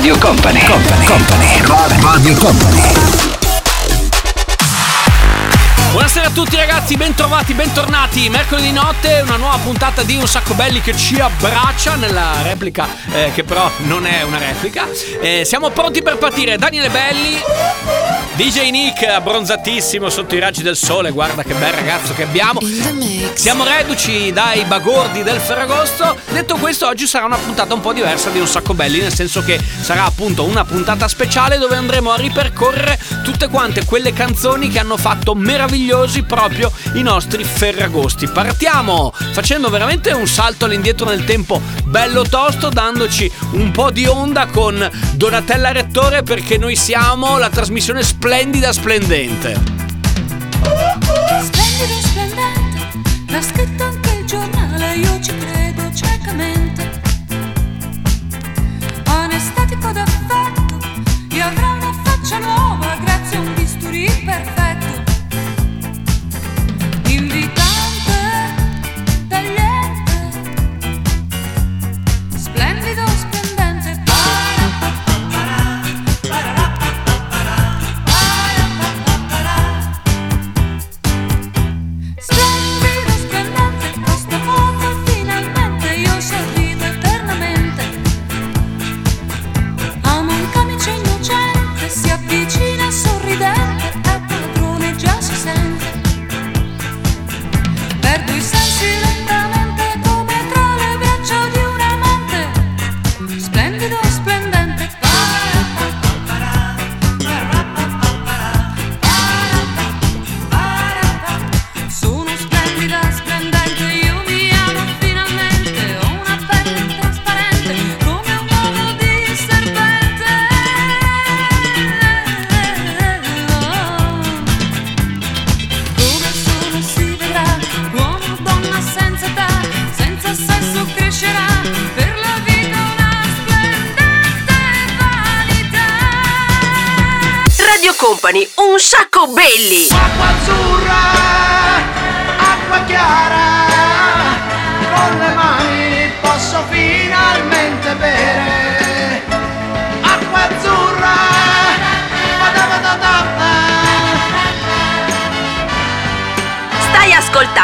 Radio Company, Company, Company, Radio Company. Buonasera a tutti ragazzi, bentrovati, bentornati. Mercoledì notte, una nuova puntata di Un Sacco Belli che ci abbraccia nella replica, eh, che però non è una replica. Eh, siamo pronti per partire. Daniele Belli, DJ Nick, abbronzatissimo sotto i raggi del sole. Guarda che bel ragazzo che abbiamo. Siamo reduci dai bagordi del Ferragosto. Detto questo, oggi sarà una puntata un po' diversa di Un Sacco Belli, nel senso che sarà appunto una puntata speciale dove andremo a ripercorrere tutte quante quelle canzoni che hanno fatto meravigliosi proprio i nostri Ferragosti. Partiamo facendo veramente un salto all'indietro nel tempo bello tosto, dandoci un po' di onda con Donatella Rettore perché noi siamo la trasmissione splendida splendente. Splendido, splendente,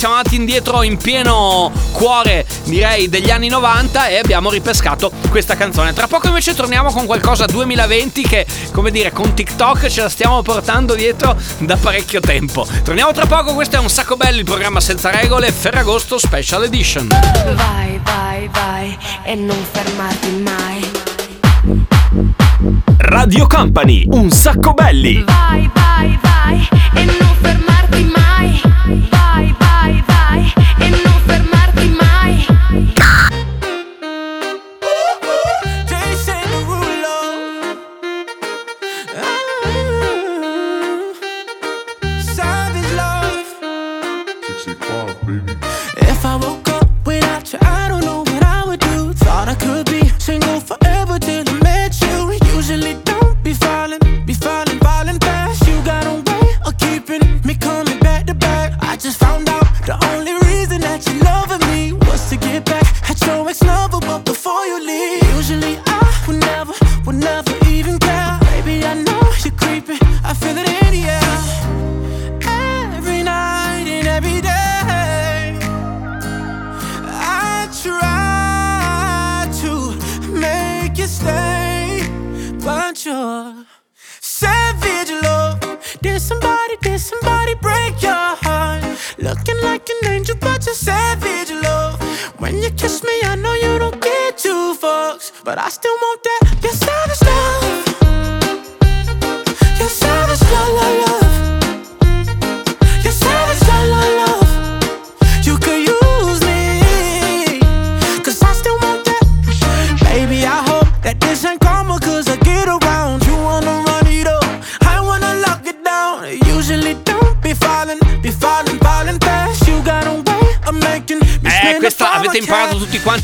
Siamo andati indietro in pieno cuore, direi, degli anni 90 e abbiamo ripescato questa canzone. Tra poco invece torniamo con qualcosa 2020 che, come dire, con TikTok ce la stiamo portando dietro da parecchio tempo. Torniamo tra poco, questo è un sacco bello, il programma senza regole, Ferragosto Special Edition. Vai, vai, vai e non fermarti mai. Radio Company, un sacco belli. Vai, vai, vai e non fermarti favor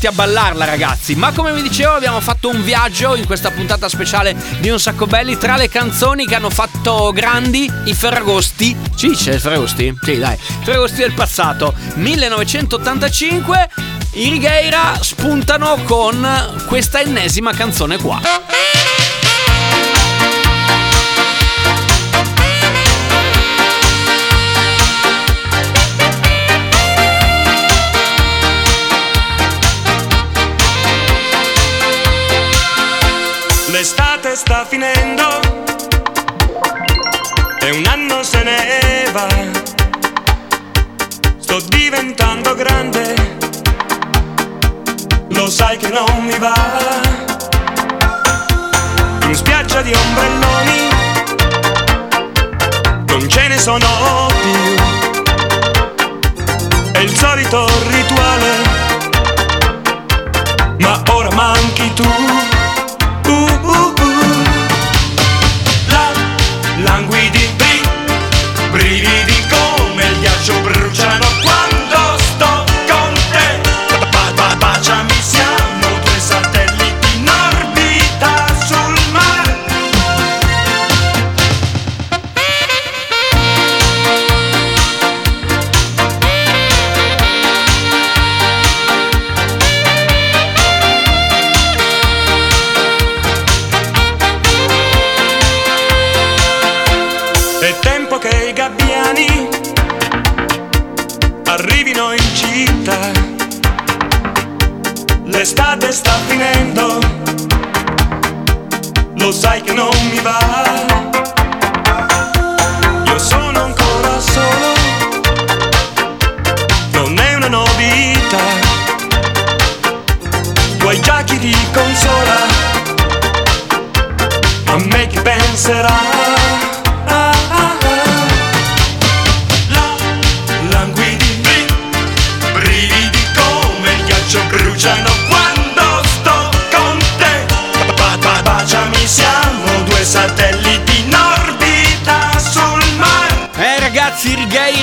a ballarla, ragazzi. Ma come vi dicevo, abbiamo fatto un viaggio in questa puntata speciale di Un Sacco Belli tra le canzoni che hanno fatto grandi i Ferragosti. Sì, c'è i Ferragosti? Sì, dai. Ferragosti del passato. 1985. I Righeira spuntano con questa ennesima canzone qua. Sta finendo e un anno se ne va. Sto diventando grande, lo sai che non mi va. In spiaggia di ombrelloni non ce ne sono più. È il solito rituale, ma ora manchi tu. Arrivino in città. L'estate sta finendo, lo sai che non mi va. Io sono ancora solo, non è una novità. Vuoi già chi ti consola, a me chi penserà.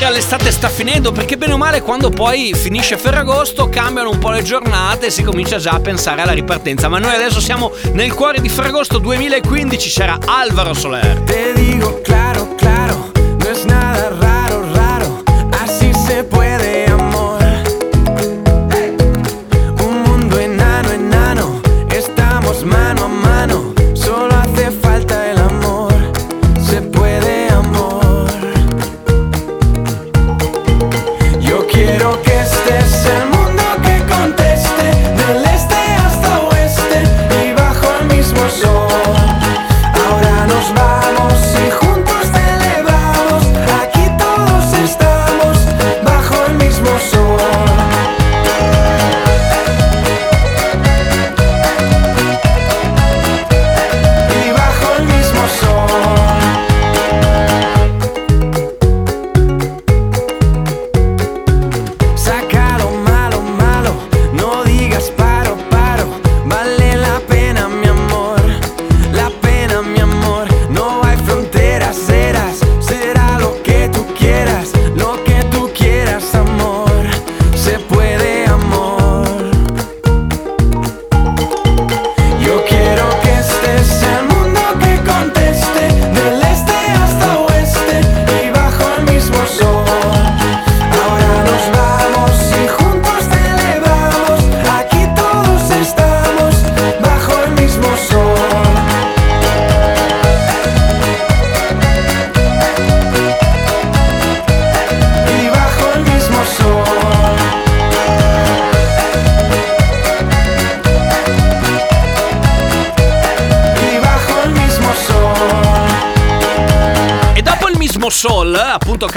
Righeira, l'estate sta finendo perché bene o male quando poi finisce Ferragosto cambiano un po' le giornate e si comincia già a pensare alla ripartenza. Ma noi adesso siamo nel cuore di Ferragosto 2015, c'era Alvaro Soler. Te digo claro,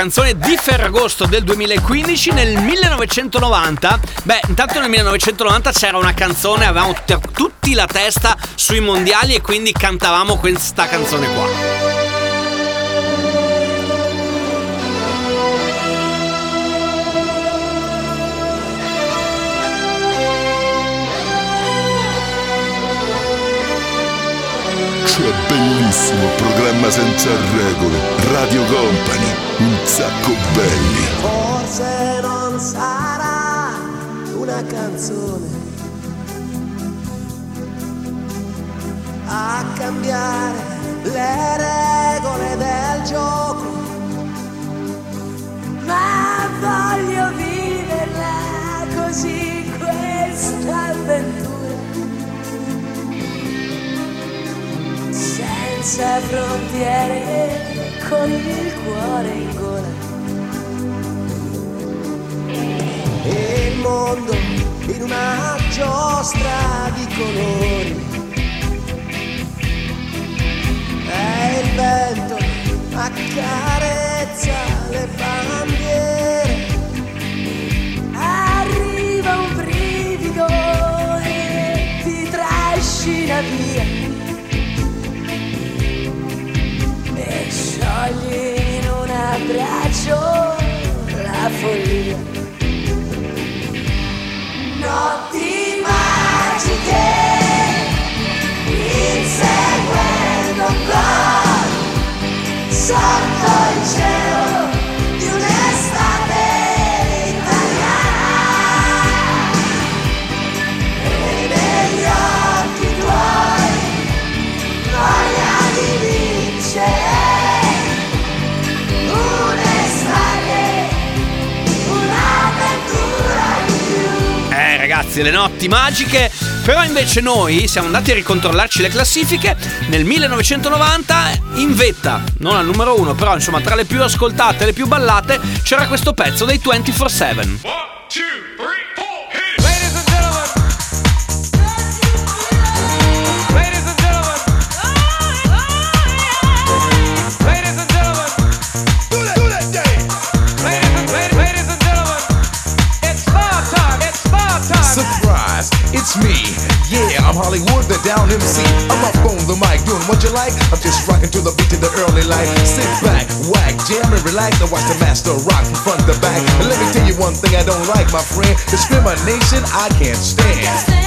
canzone di Ferragosto del 2015 nel 1990. Beh, intanto nel 1990 c'era una canzone, avevamo t- tutti la testa sui mondiali e quindi cantavamo questa canzone qua. Bellissimo programma senza regole. Radio Company, un sacco belli. Forse non sarà una canzone a cambiare le regole del gioco, ma Senza frontiere, con il cuore in gola. E il mondo in una giostra di colori. E il vento accarezza le bandiere. Abbraccio la follia. Notti magiche, inseguendo un gol sotto il cielo ragazzi, le notti magiche. Però invece noi siamo andati a ricontrollarci le classifiche. Nel 1990 in vetta, non al numero uno, però insomma tra le più ascoltate le più ballate c'era questo pezzo dei 24-7. Down MC. I'm up on the mic doing what you like. I'm just rocking to the beat of the early light. Sit back, whack, jam and relax. And watch the master rock from front to back. And let me tell you one thing I don't like, my friend. Discrimination I can't stand.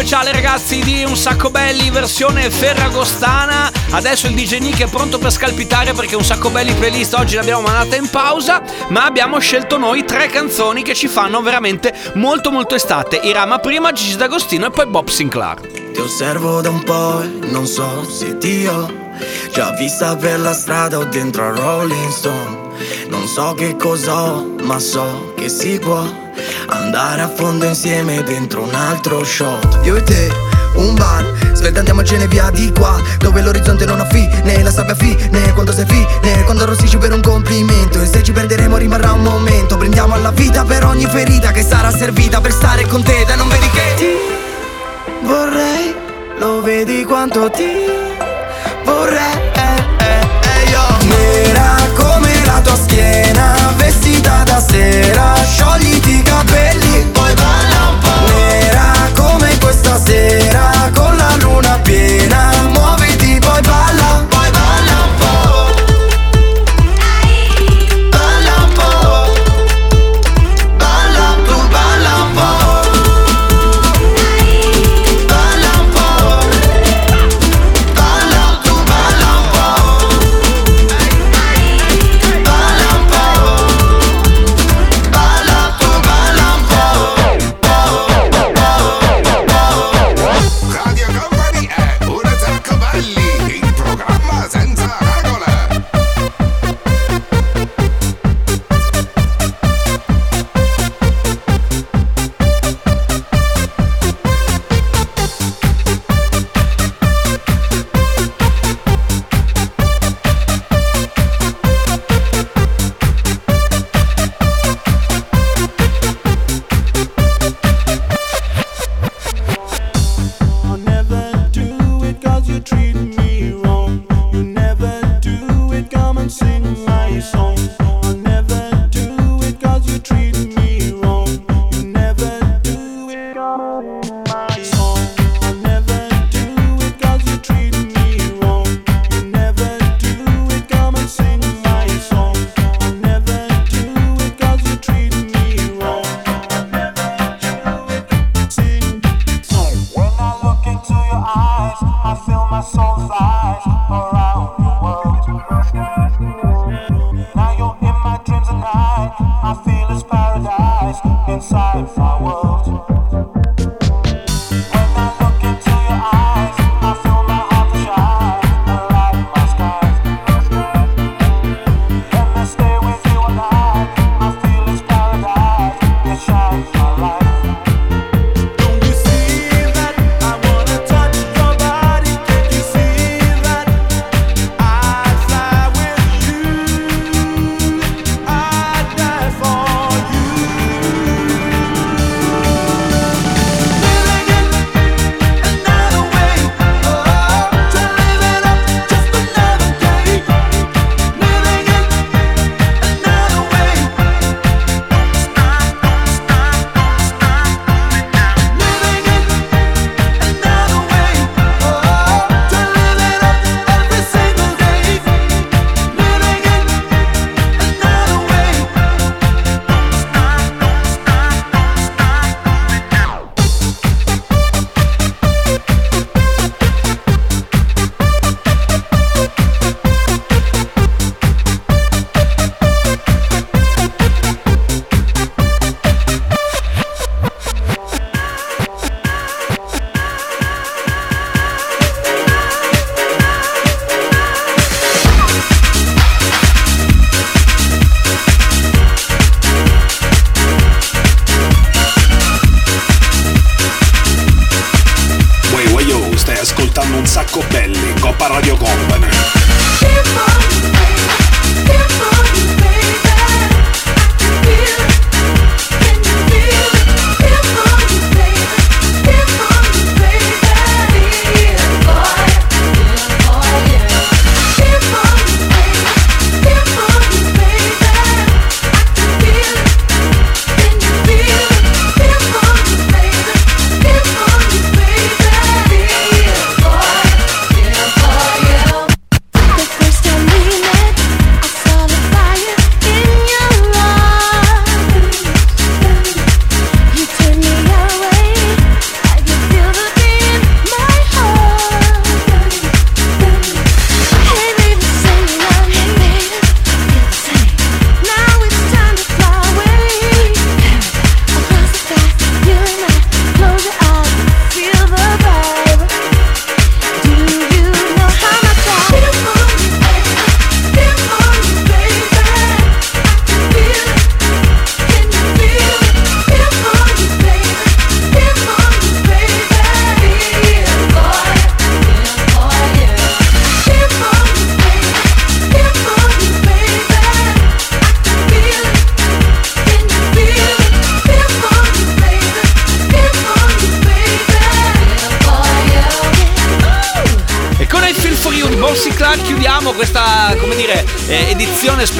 speciale ragazzi di Un Sacco Belli versione ferragostana. Adesso il DJ Nick è pronto per scalpitare perché Un Sacco Belli playlist oggi l'abbiamo mandata in pausa, ma abbiamo scelto noi tre canzoni che ci fanno veramente molto molto estate. Irama prima, Gigi D'Agostino e poi Bob Sinclair. Ti osservo da un po' e non so se ti ho già vista per la strada o dentro a Rolling Stone. Non so che cos'ho, ma so che si può andare a fondo insieme dentro un altro shot. Io e te, un bar, svelta andiamocene via di qua, dove l'orizzonte non ha fine, la sabbia fine, quando sei fine, quando arrossisci per un complimento. E se ci perderemo rimarrà un momento, prendiamo alla vita per ogni ferita che sarà servita per stare con te, dai non vedi che ti vorrei, lo vedi quanto ti vorrei. io. Nera come la tua schiena, vestita da sera, sciogliti i capelli, Now you're in my dreams at night. I feel it's paradise inside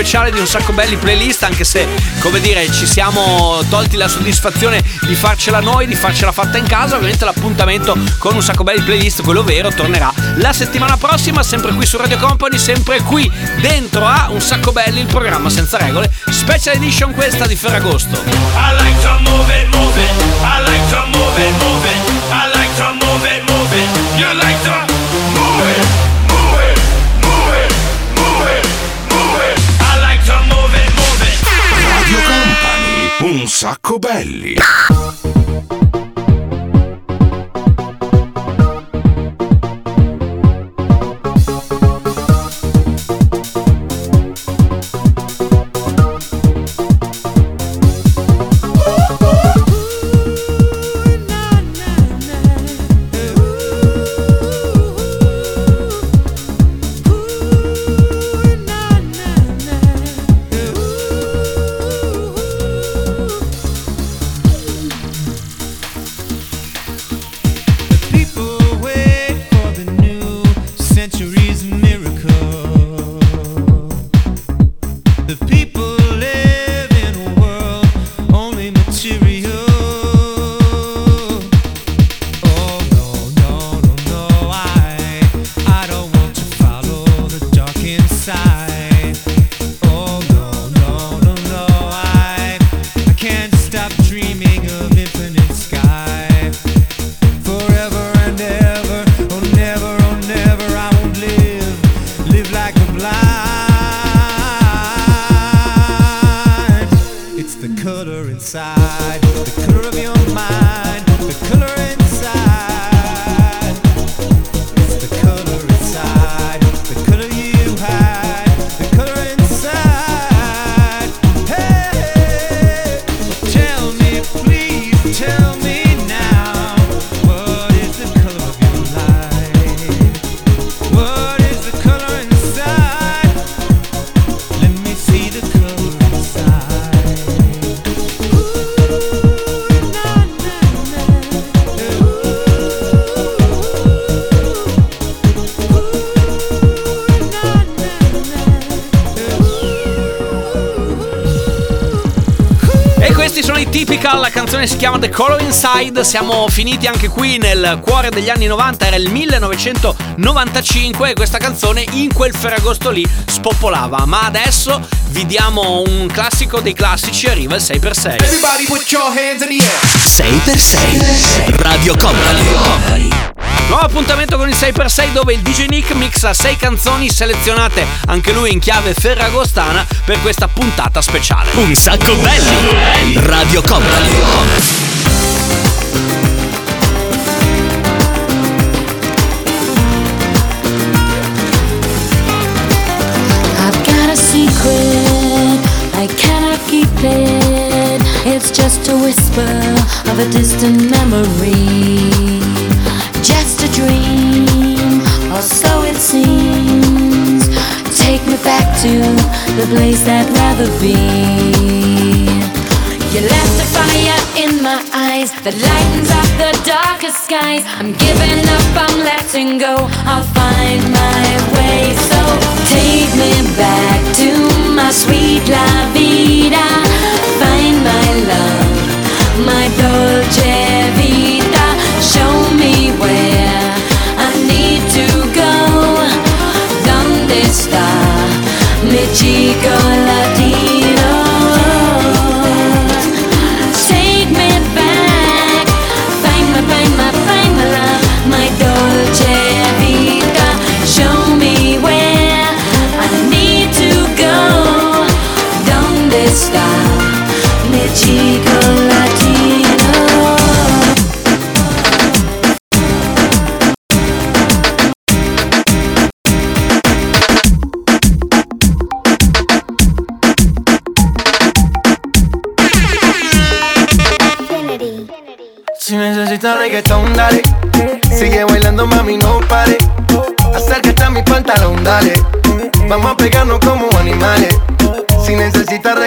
speciale di Un Sacco Belli playlist, anche se, come dire, ci siamo tolti la soddisfazione di farcela noi, di farcela fatta in casa. Ovviamente l'appuntamento con Un Sacco Belli playlist, quello vero, tornerà la settimana prossima, sempre qui su Radio Company, sempre qui dentro a Un Sacco Belli, il programma senza regole. Special edition questa di Ferragosto. I like to move it, move it. I like to move it, move it. Sacco belli. Inside, siamo finiti anche qui nel cuore degli anni 90, era il 1995 e questa canzone in quel ferragosto lì spopolava, ma adesso vi diamo un classico dei classici, arriva il 6x6. Everybody put your hands in the air. 6x6 Radio Company. Nuovo appuntamento con il 6x6 dove il DJ Nick mixa 6 canzoni selezionate anche lui in chiave ferragostana per questa puntata speciale. Un sacco belli. Radio Company. It's just a whisper of a distant memory. Just a dream, or so it seems. Take me back to the place I'd rather be. You left a fire in my eyes that lightens up the darkest skies. I'm giving up, I'm letting go. I'll find my way. So take me back to my sweet la vida. Find my love, my dolce vita. Show me where I need to go. ¿Dónde está mi chico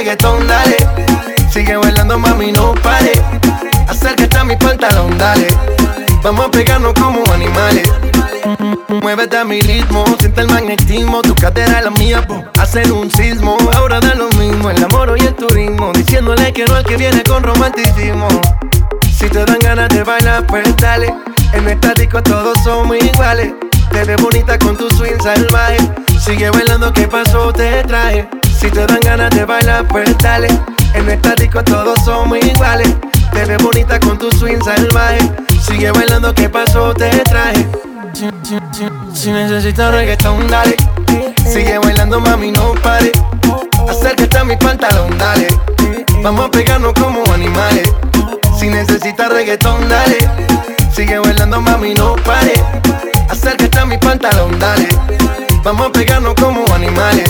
reggaetón, dale. Sigue bailando, mami, no pare. Acércate a mi pantalón, dale. Vamos a pegarnos como animales. Muévete a mi ritmo, siente el magnetismo, tu cadera la mía, po, hacer un sismo. Ahora da lo mismo, el amor y el turismo, diciéndole que no al que viene con romanticismo. Si te dan ganas de bailar, pues dale. En esta disco todos somos iguales. Te ves bonita con tu swing salvaje. Sigue bailando, ¿qué pasó? Te traje. Si te dan ganas de bailar, pues dale. En esta disco todos somos iguales. Te ves bonita con tu swing salvaje. Sigue bailando, ¿qué pasó? Te traje. Si, si- si- si necesitas reggaetón, dale. Sigue bailando, mami, no pare. Acércate a mi pantalón, dale. Vamos a pegarnos como animales. Si necesitas reggaetón, dale. Sigue bailando, mami, no pare. Acércate a mi pantalón, dale. Vamos a pegarnos como animales.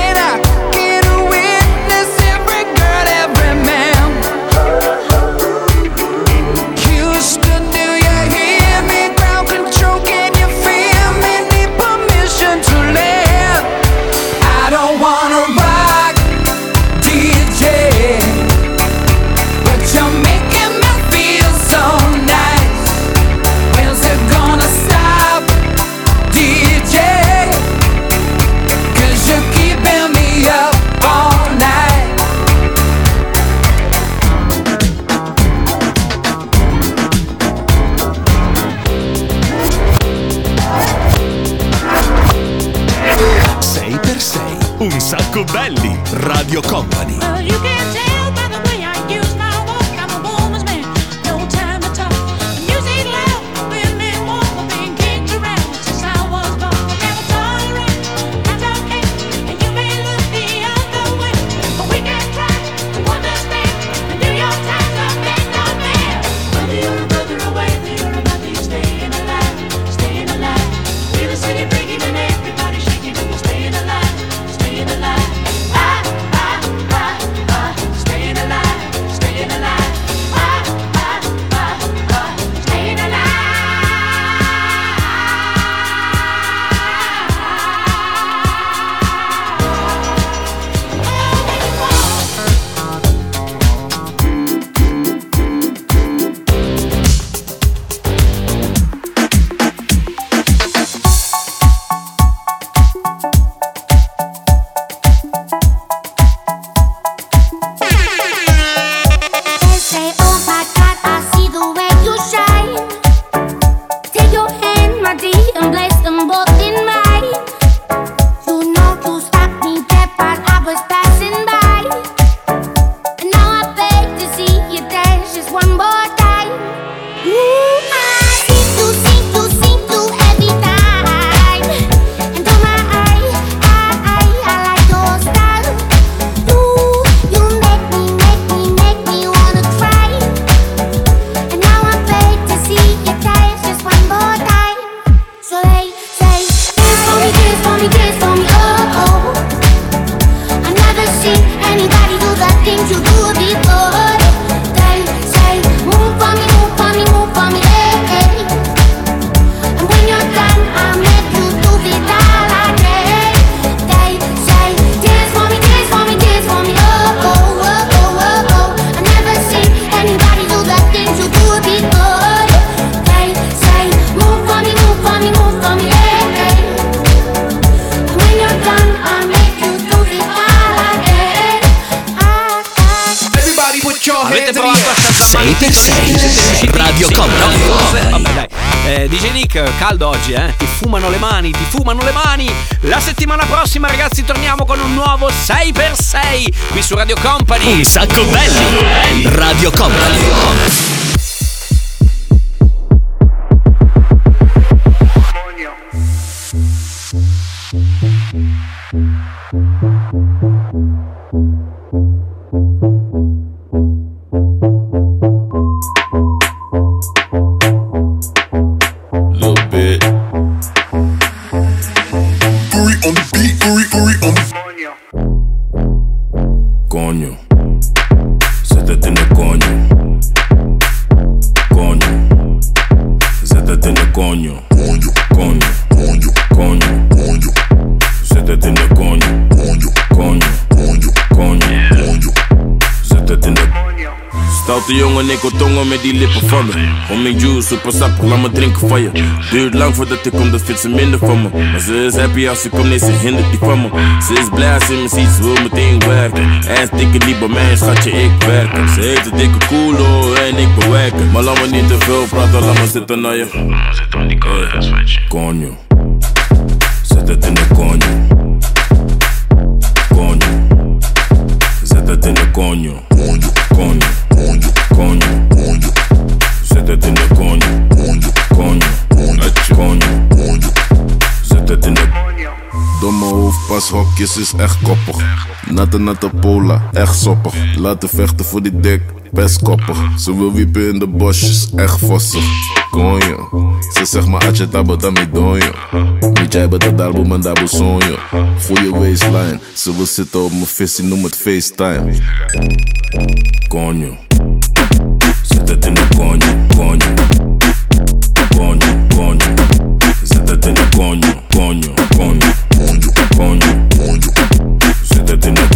belli. Radio Company. Caldo oggi, eh? Ti fumano le mani, ti fumano le mani. La settimana prossima, ragazzi, torniamo con un nuovo 6x6 qui su Radio Company. Un sacco belli. Radio Company. Coño, coño, coño, coño, coño. Se te tiene Stoute jongen, ik wil tongen met die lippen van me. Om mijn juice, super sap, laat me drinken van je. Duurt lang voordat ik kom, dan vindt ze minder van me. Maar ze is happy als ze komt, nee, ze hindert die van me. Ze is blij als ze me ziet, ze wil meteen werken. Hij is dikke niet bij mij, schatje, ik werken. Ze heeft een dikke koelo en ik bewerken. Maar laat me niet te veel praten, laat me zitten naar je. Zit aan die Coño, zet het in de coño. Zet het in de coño. Coño, coño, coño, coño, coño. Zet het in de coño. Coño, coño, coño, coño, coño. Zet het in de Domme hoofdpashokjes is echt koppig. Natte natte pola, echt soppig. Laten vechten voor die dik, pestkopper. Ze wil wiepen in de bosjes, echt vossen. Konjo, ze zegt maar atje tabo da donjo. Niet jij bent het daarbo, mijn daarbo sonho. Goeie waistline, ze wil zitten op mijn vis, ze noemt het FaceTime. Konjo, zit het in de konjo, konjo. Conho, conho, zet het in de conho, conho, conho. Conho, conho, conho. Het in de.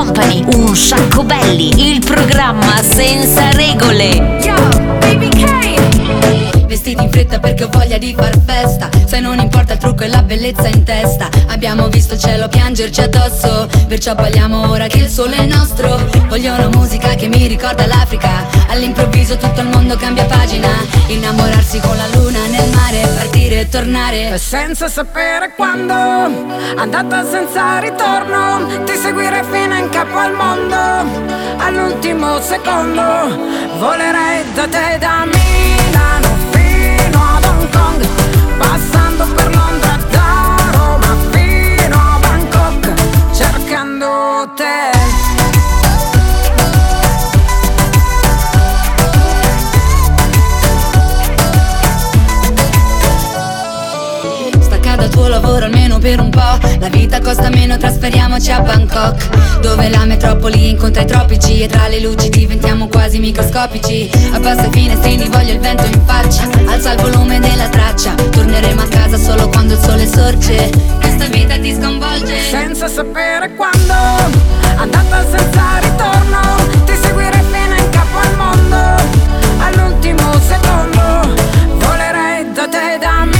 Company, un sacco belli, il programma senza regole. Yo, baby K. Vestiti in fretta perché ho voglia di far festa. Forza e non importa il trucco e la bellezza in testa. Abbiamo visto il cielo piangerci addosso Perciò balliamo ora che il sole è nostro. Voglio una musica che mi ricorda l'Africa. All'improvviso tutto il mondo cambia pagina. Innamorarsi con la luna nel mare Partire e tornare senza sapere quando Andata senza ritorno Ti seguire fino in capo al mondo. All'ultimo secondo Volerei da te da Milano Fino ad Hong Kong Passando per Londra Da Roma fino a Bangkok Cercando te lavoro almeno per un po' La vita costa meno, trasferiamoci a Bangkok. Dove la metropoli incontra i tropici E tra le luci diventiamo quasi microscopici. Abbassa i finestrini, voglio il vento in faccia. Alza il volume della traccia. Torneremo a casa solo quando il sole sorge. Questa vita ti sconvolge. Senza sapere quando Andata senza ritorno Ti seguire fino in capo al mondo. All'ultimo secondo Volerei da te da Milano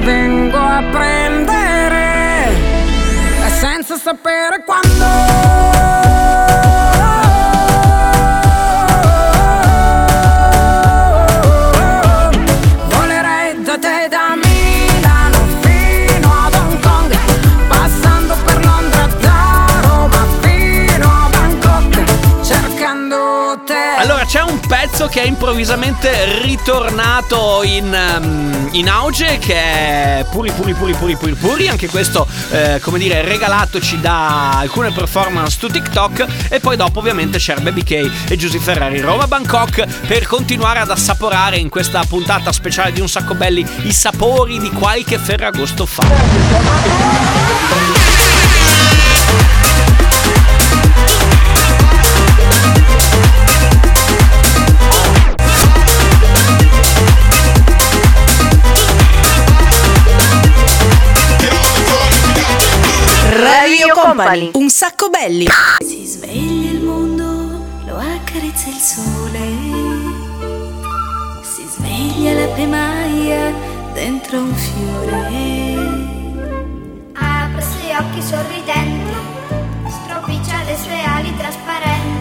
vengo a prendere pezzo che è improvvisamente ritornato in, um, in auge che è Puri Puri Puri Puri Puri Puri. Anche questo eh, come dire regalatoci da alcune performance su TikTok. E poi dopo ovviamente c'era Baby K e Giusy Ferrari. Roma Bangkok Per continuare ad assaporare in questa puntata speciale di Un Sacco Belli I sapori di qualche Ferragosto fa Company. Un sacco belli. Si sveglia il mondo, lo accarezza il sole. Si sveglia la pemaia dentro un fiore. Apre i suoi occhi sorridenti, stropiccia le sue ali trasparenti.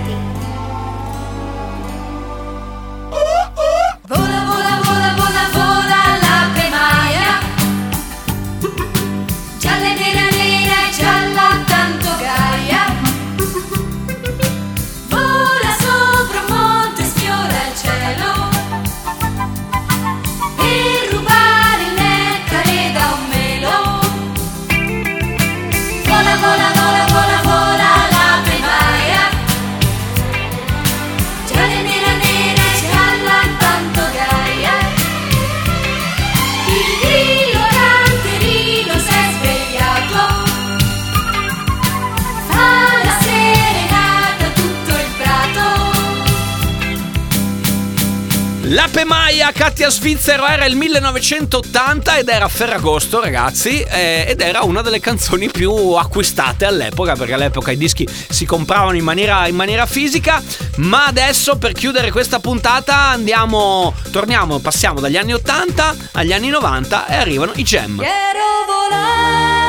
La Pemaia Katia Svizzero era il 1980 ed era Ferragosto ragazzi eh, ed era una delle canzoni più acquistate all'epoca perché all'epoca i dischi si compravano in maniera, in maniera fisica. Ma adesso per chiudere questa puntata andiamo, torniamo, passiamo dagli anni 80 agli anni 90 e arrivano i Jam. Quiero volar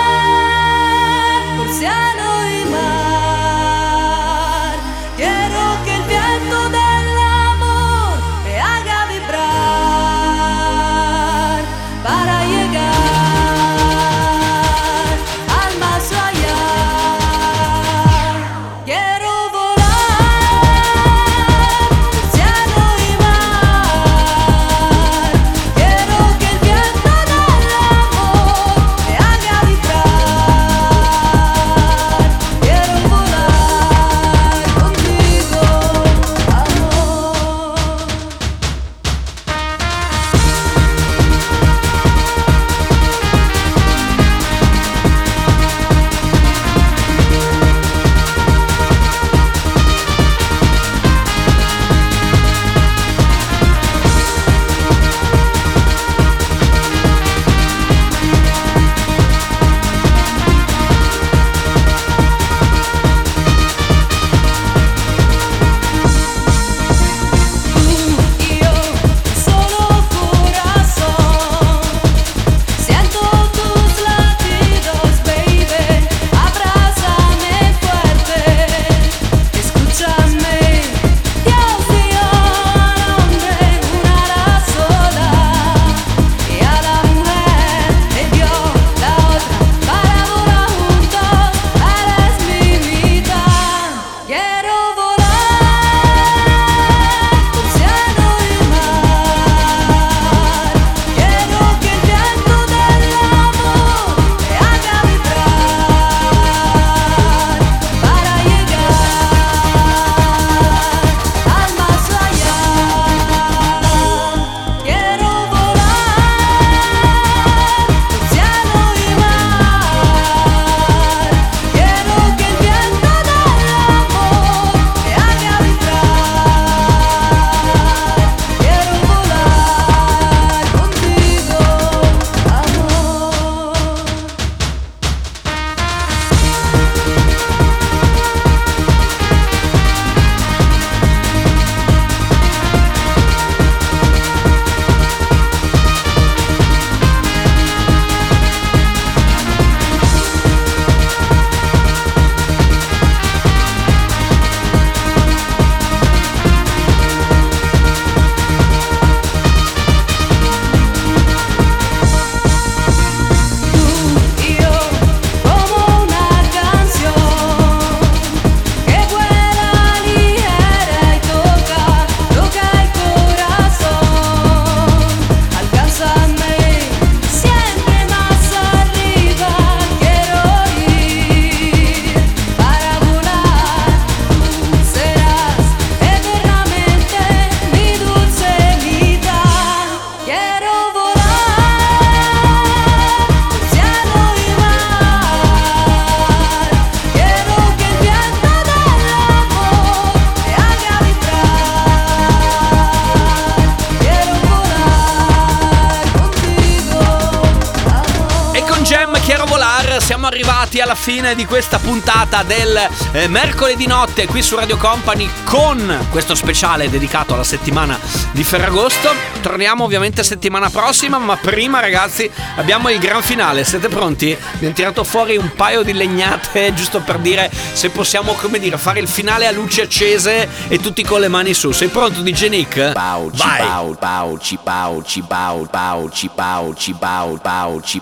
fine di questa puntata del eh, mercoledì notte qui su Radio Company con questo speciale dedicato alla settimana di Ferragosto. Torniamo ovviamente settimana prossima, ma prima ragazzi abbiamo il gran finale. Siete pronti? Abbiamo tirato fuori un paio di legnate giusto per dire se possiamo, come dire, fare il finale a luci accese e tutti con le mani su. Sei pronto DJ Nick? Vai! Pau, pau, ci pau, ci pau, pau, ci pau, ci pau, pau, ci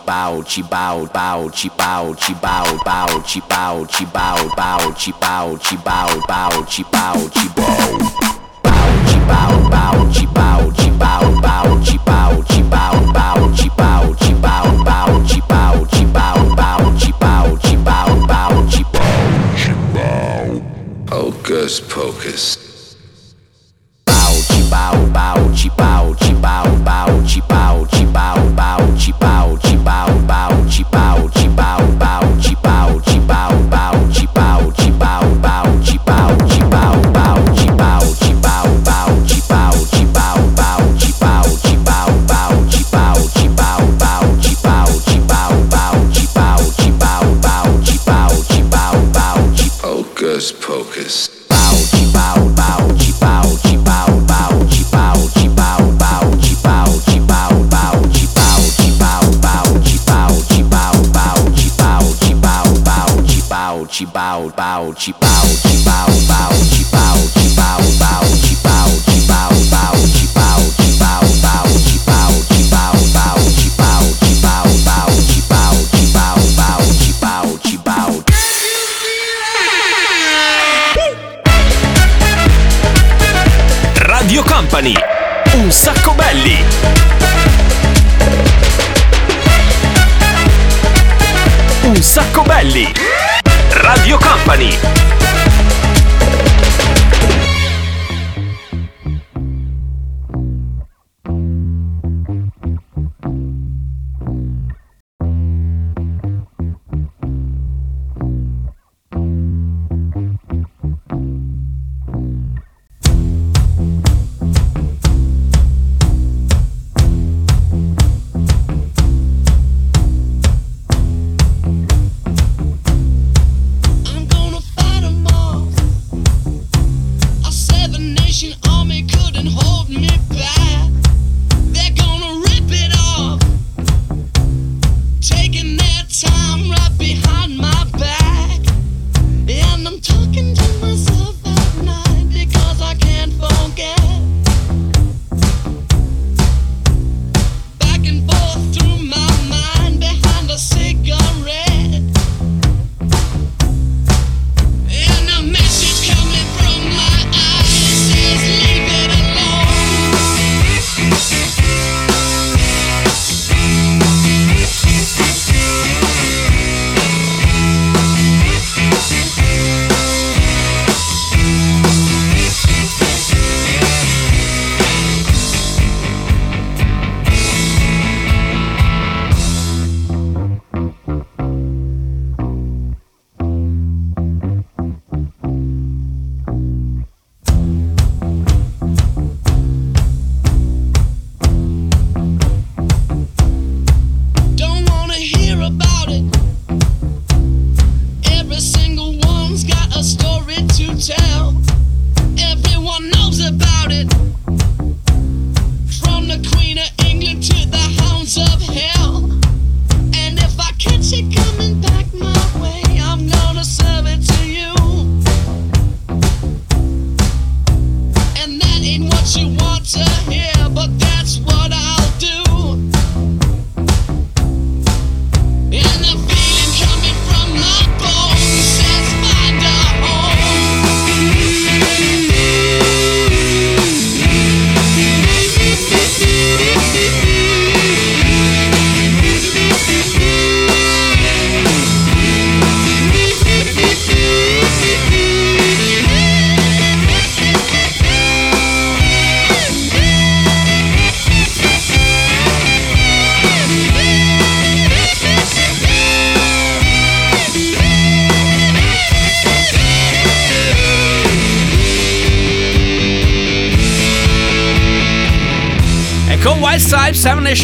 pau, ci bow, chi bow, chi bow, bow, chi bow, chi bow, bow, chi bow, chi bow. Bow, chi bow, bow, chi bow, chi bow, bow, chi bow, chi bow, bow, chi bow, chi bow, bow, chi bow, chi bow, bow, chi bow, chi bow, bow, chi bow, chi bow. Hocus pocus. Bow, chi bow, bow, chi bow, chi bow, bow, chi bow. out. She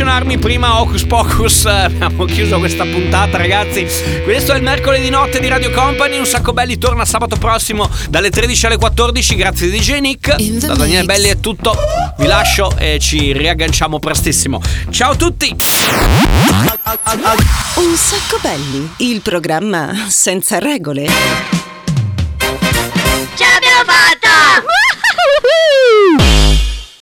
Army, prima Hocus Pocus, abbiamo chiuso questa puntata ragazzi. Questo è il mercoledì notte di Radio Company, un sacco belli torna sabato prossimo dalle 13 alle 14, grazie di DJ Nick. Da Daniele Belli è tutto, vi lascio e ci riagganciamo prestissimo. Ciao a tutti! Un sacco belli, il programma senza regole.